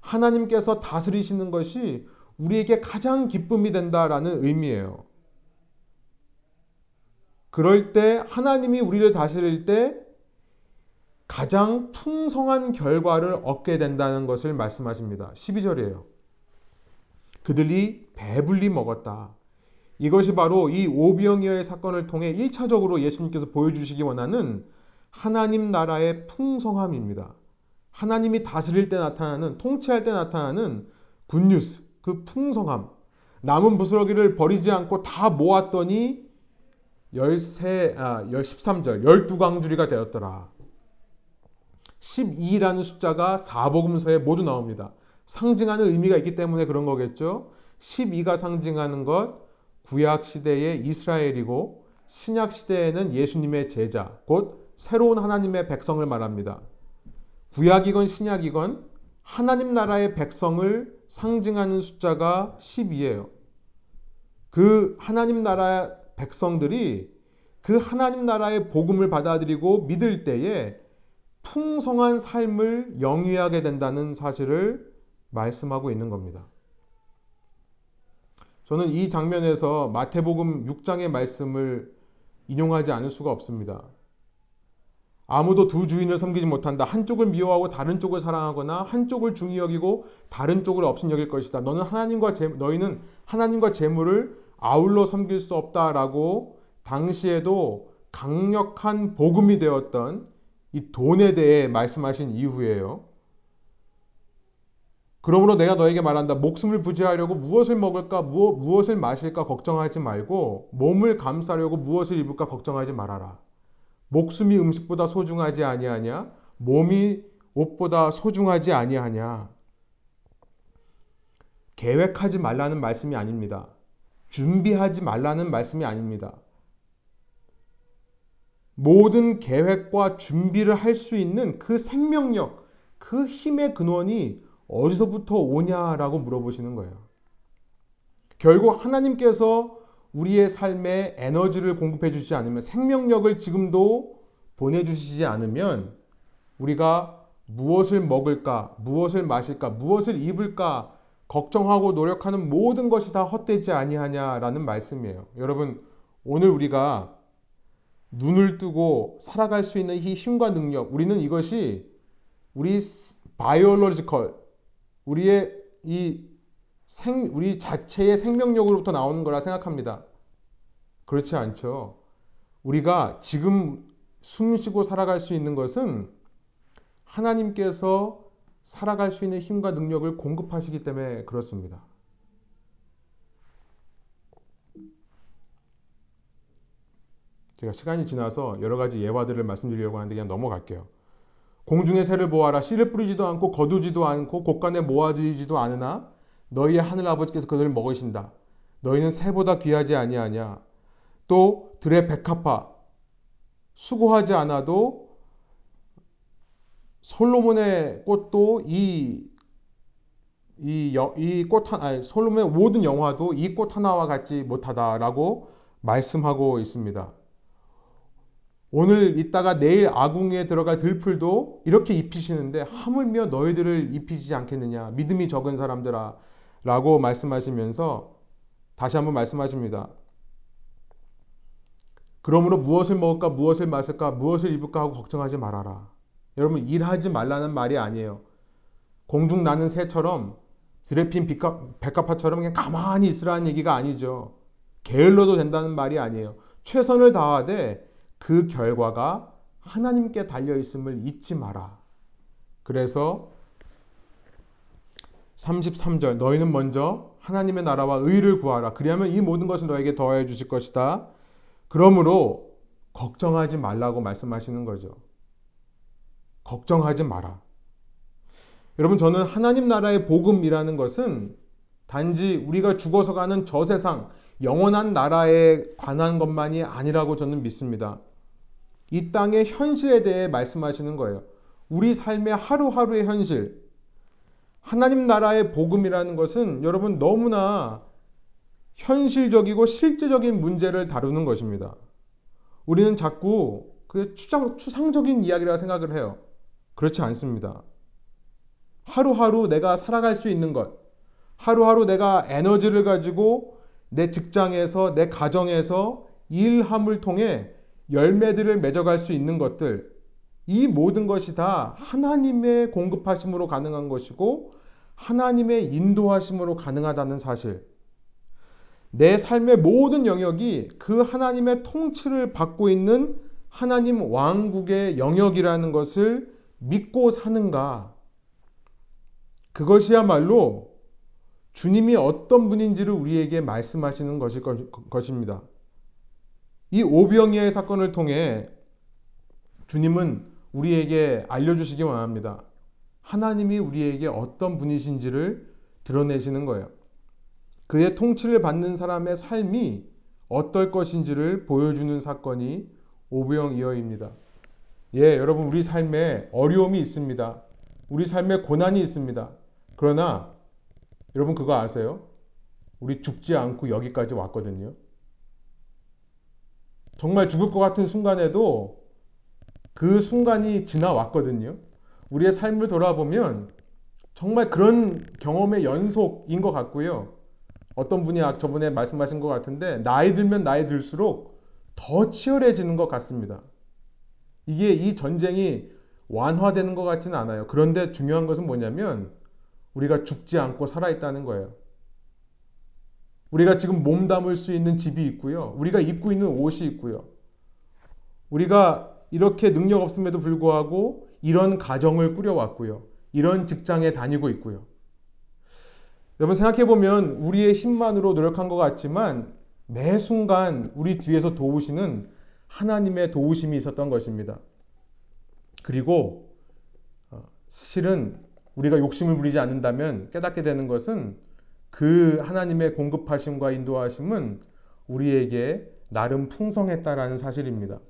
하나님께서 다스리시는 것이 우리에게 가장 기쁨이 된다라는 의미예요. 그럴 때 하나님이 우리를 다스릴 때 가장 풍성한 결과를 얻게 된다는 것을 말씀하십니다. 12절이에요. 그들이 배불리 먹었다. 이것이 바로 이 오병이어의 사건을 통해 1차적으로 예수님께서 보여주시기 원하는 하나님 나라의 풍성함입니다. 하나님이 다스릴 때 나타나는, 통치할 때 나타나는 굿뉴스, 그 풍성함. 남은 부스러기를 버리지 않고 다 모았더니 13, 아, 13절, 12광주리가 되었더라. 12라는 숫자가 사복음서에 모두 나옵니다. 상징하는 의미가 있기 때문에 그런 거겠죠. 12가 상징하는 것, 구약 시대의 이스라엘이고 신약 시대에는 예수님의 제자, 곧 새로운 하나님의 백성을 말합니다. 구약이건 신약이건 하나님 나라의 백성을 상징하는 숫자가 12예요. 그 하나님 나라 백성들이 그 하나님 나라의 복음을 받아들이고 믿을 때에 풍성한 삶을 영위하게 된다는 사실을 말씀하고 있는 겁니다. 저는 이 장면에서 마태복음 6장의 말씀을 인용하지 않을 수가 없습니다. 아무도 두 주인을 섬기지 못한다. 한쪽을 미워하고 다른 쪽을 사랑하거나 한쪽을 중히 여기고 다른 쪽을 없인 여길 것이다. 너는 하나님과 재, 너희는 하나님과 재물을 아울러 섬길 수 없다라고 당시에도 강력한 복음이 되었던 이 돈에 대해 말씀하신 이후에요. 그러므로 내가 너에게 말한다. 목숨을 부지하려고 무엇을 먹을까, 무엇, 무엇을 마실까 걱정하지 말고 몸을 감싸려고 무엇을 입을까 걱정하지 말아라. 목숨이 음식보다 소중하지 아니하냐? 몸이 옷보다 소중하지 아니하냐? 계획하지 말라는 말씀이 아닙니다. 준비하지 말라는 말씀이 아닙니다. 모든 계획과 준비를 할 수 있는 그 생명력, 그 힘의 근원이 어디서부터 오냐라고 물어보시는 거예요. 결국 하나님께서 우리의 삶에 에너지를 공급해 주시지 않으면 생명력을 지금도 보내주시지 않으면 우리가 무엇을 먹을까, 무엇을 마실까, 무엇을 입을까 걱정하고 노력하는 모든 것이 다 헛되지 아니하냐라는 말씀이에요. 여러분, 오늘 우리가 눈을 뜨고 살아갈 수 있는 이 힘과 능력, 우리는 이것이 우리 바이올로지컬, 우리의 이 생, 우리 자체의 생명력으로부터 나오는 거라 생각합니다. 그렇지 않죠. 우리가 지금 숨 쉬고 살아갈 수 있는 것은 하나님께서 살아갈 수 있는 힘과 능력을 공급하시기 때문에 그렇습니다. 제가 시간이 지나서 여러 가지 예화들을 말씀드리려고 하는데 그냥 넘어갈게요. 공중의 새를 보아라. 씨를 뿌리지도 않고 거두지도 않고 곳간에 모아지지도 않으나 너희의 하늘 아버지께서 그들을 먹으신다. 너희는 새보다 귀하지 아니하냐. 또 들의 백합화 수고하지 않아도 솔로몬의 꽃도 이 이꽃 하나 솔로몬의 모든 영화도 이 꽃 하나와 같지 못하다라고 말씀하고 있습니다. 오늘 있다가 내일 아궁에 들어갈 들풀도 이렇게 입히시는데 하물며 너희들을 입히지 않겠느냐 믿음이 적은 사람들아 라고 말씀하시면서 다시 한번 말씀하십니다. 그러므로 무엇을 먹을까 무엇을 마실까 무엇을 입을까 하고 걱정하지 말아라. 여러분 일하지 말라는 말이 아니에요. 공중 나는 새처럼 드레핀 백합화처럼 그냥 가만히 있으라는 얘기가 아니죠. 게을러도 된다는 말이 아니에요. 최선을 다하되 그 결과가 하나님께 달려 있음을 잊지 마라. 그래서 33절 너희는 먼저 하나님의 나라와 의를 구하라. 그리하면 이 모든 것을 너에게 더해 주실 것이다. 그러므로 걱정하지 말라고 말씀하시는 거죠. 걱정하지 마라. 여러분 저는 하나님 나라의 복음이라는 것은 단지 우리가 죽어서 가는 저 세상 영원한 나라에 관한 것만이 아니라고 저는 믿습니다. 이 땅의 현실에 대해 말씀하시는 거예요. 우리 삶의 하루하루의 현실. 하나님 나라의 복음이라는 것은 여러분 너무나 현실적이고 실제적인 문제를 다루는 것입니다. 우리는 자꾸 그 추상, 추상적인 이야기라 생각을 해요. 그렇지 않습니다. 하루하루 내가 살아갈 수 있는 것, 하루하루 내가 에너지를 가지고 내 직장에서, 내 가정에서 일함을 통해 열매들을 맺어갈 수 있는 것들, 이 모든 것이 다 하나님의 공급하심으로 가능한 것이고, 하나님의 인도하심으로 가능하다는 사실. 내 삶의 모든 영역이 그 하나님의 통치를 받고 있는 하나님 왕국의 영역이라는 것을 믿고 사는가? 그것이야말로 주님이 어떤 분인지를 우리에게 말씀하시는 것일 것입니다. 이 오병이의 사건을 통해 주님은 우리에게 알려주시기 원합니다. 하나님이 우리에게 어떤 분이신지를 드러내시는 거예요. 그의 통치를 받는 사람의 삶이 어떨 것인지를 보여주는 사건이 오병이어입니다. 예, 여러분, 우리 삶에 어려움이 있습니다. 우리 삶에 고난이 있습니다. 그러나, 여러분 그거 아세요? 우리 죽지 않고 여기까지 왔거든요. 정말 죽을 것 같은 순간에도 그 순간이 지나왔거든요. 우리의 삶을 돌아보면 정말 그런 경험의 연속인 것 같고요. 어떤 분이 저번에 말씀하신 것 같은데 나이 들면 나이 들수록 더 치열해지는 것 같습니다. 이게 이 전쟁이 완화되는 것 같지는 않아요. 그런데 중요한 것은 뭐냐면 우리가 죽지 않고 살아있다는 거예요. 우리가 지금 몸 담을 수 있는 집이 있고요. 우리가 입고 있는 옷이 있고요. 우리가 이렇게 능력 없음에도 불구하고 이런 가정을 꾸려왔고요. 이런 직장에 다니고 있고요. 여러분 생각해 보면 우리의 힘만으로 노력한 것 같지만 매 순간 우리 뒤에서 도우시는 하나님의 도우심이 있었던 것입니다. 그리고 어, 실은 우리가 욕심을 부리지 않는다면 깨닫게 되는 것은 그 하나님의 공급하심과 인도하심은 우리에게 나름 풍성했다라는 사실입니다.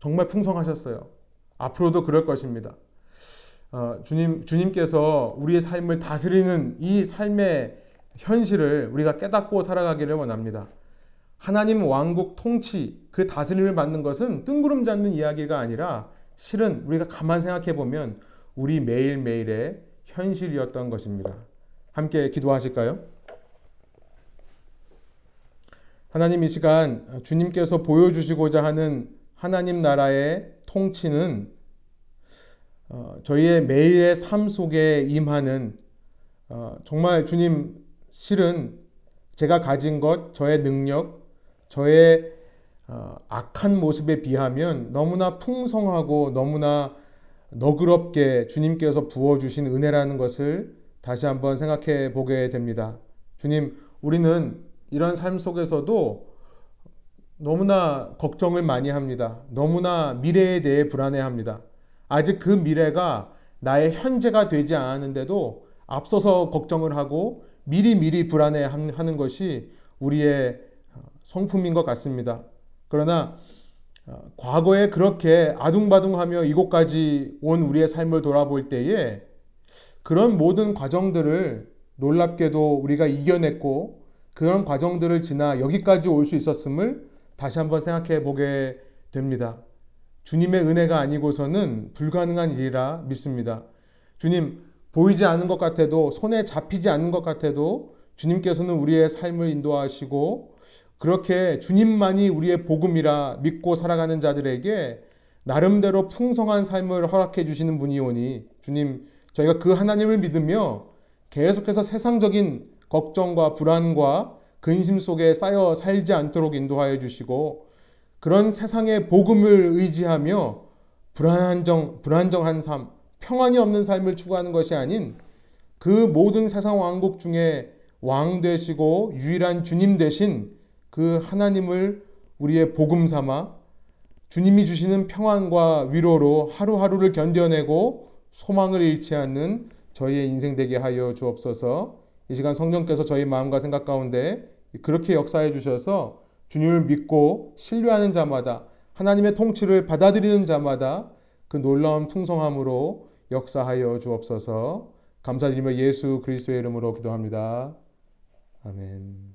정말 풍성하셨어요. 앞으로도 그럴 것입니다. 어, 주님, 주님께서 우리의 삶을 다스리는 이 삶의 현실을 우리가 깨닫고 살아가기를 원합니다. 하나님 왕국 통치, 그 다스림을 받는 것은 뜬구름 잡는 이야기가 아니라 실은 우리가 가만 생각해 보면 우리 매일매일의 현실이었던 것입니다. 함께 기도하실까요? 하나님 이 시간 주님께서 보여주시고자 하는 하나님 나라의 통치는 어, 저희의 매일의 삶 속에 임하는 어, 정말 주님 실은 제가 가진 것, 저의 능력, 저의 어, 악한 모습에 비하면 너무나 풍성하고 너무나 너그럽게 주님께서 부어주신 은혜라는 것을 다시 한번 생각해 보게 됩니다. 주님, 우리는 이런 삶 속에서도 너무나 걱정을 많이 합니다. 너무나 미래에 대해 불안해 합니다. 아직 그 미래가 나의 현재가 되지 않았는데도 앞서서 걱정을 하고 미리미리 불안해 하는 것이 우리의 성품인 것 같습니다. 그러나 어, 과거에 그렇게 아둥바둥하며 이곳까지 온 우리의 삶을 돌아볼 때에 그런 모든 과정들을 놀랍게도 우리가 이겨냈고 그런 과정들을 지나 여기까지 올 수 있었음을 다시 한번 생각해 보게 됩니다. 주님의 은혜가 아니고서는 불가능한 일이라 믿습니다. 주님, 보이지 않는 것 같아도 손에 잡히지 않는 것 같아도 주님께서는 우리의 삶을 인도하시고 그렇게 주님만이 우리의 복음이라 믿고 살아가는 자들에게 나름대로 풍성한 삶을 허락해 주시는 분이오니 주님 저희가 그 하나님을 믿으며 계속해서 세상적인 걱정과 불안과 근심 속에 쌓여 살지 않도록 인도하여 주시고 그런 세상의 복음을 의지하며 불안정, 불안정한 삶, 평안이 없는 삶을 추구하는 것이 아닌 그 모든 세상 왕국 중에 왕 되시고 유일한 주님 되신 그 하나님을 우리의 복음 삼아 주님이 주시는 평안과 위로로 하루하루를 견뎌내고 소망을 잃지 않는 저희의 인생 되게 하여 주옵소서. 이 시간 성령께서 저희 마음과 생각 가운데 그렇게 역사해 주셔서 주님을 믿고 신뢰하는 자마다 하나님의 통치를 받아들이는 자마다 그 놀라운 풍성함으로 역사하여 주옵소서. 감사드리며 예수 그리스도의 이름으로 기도합니다. 아멘.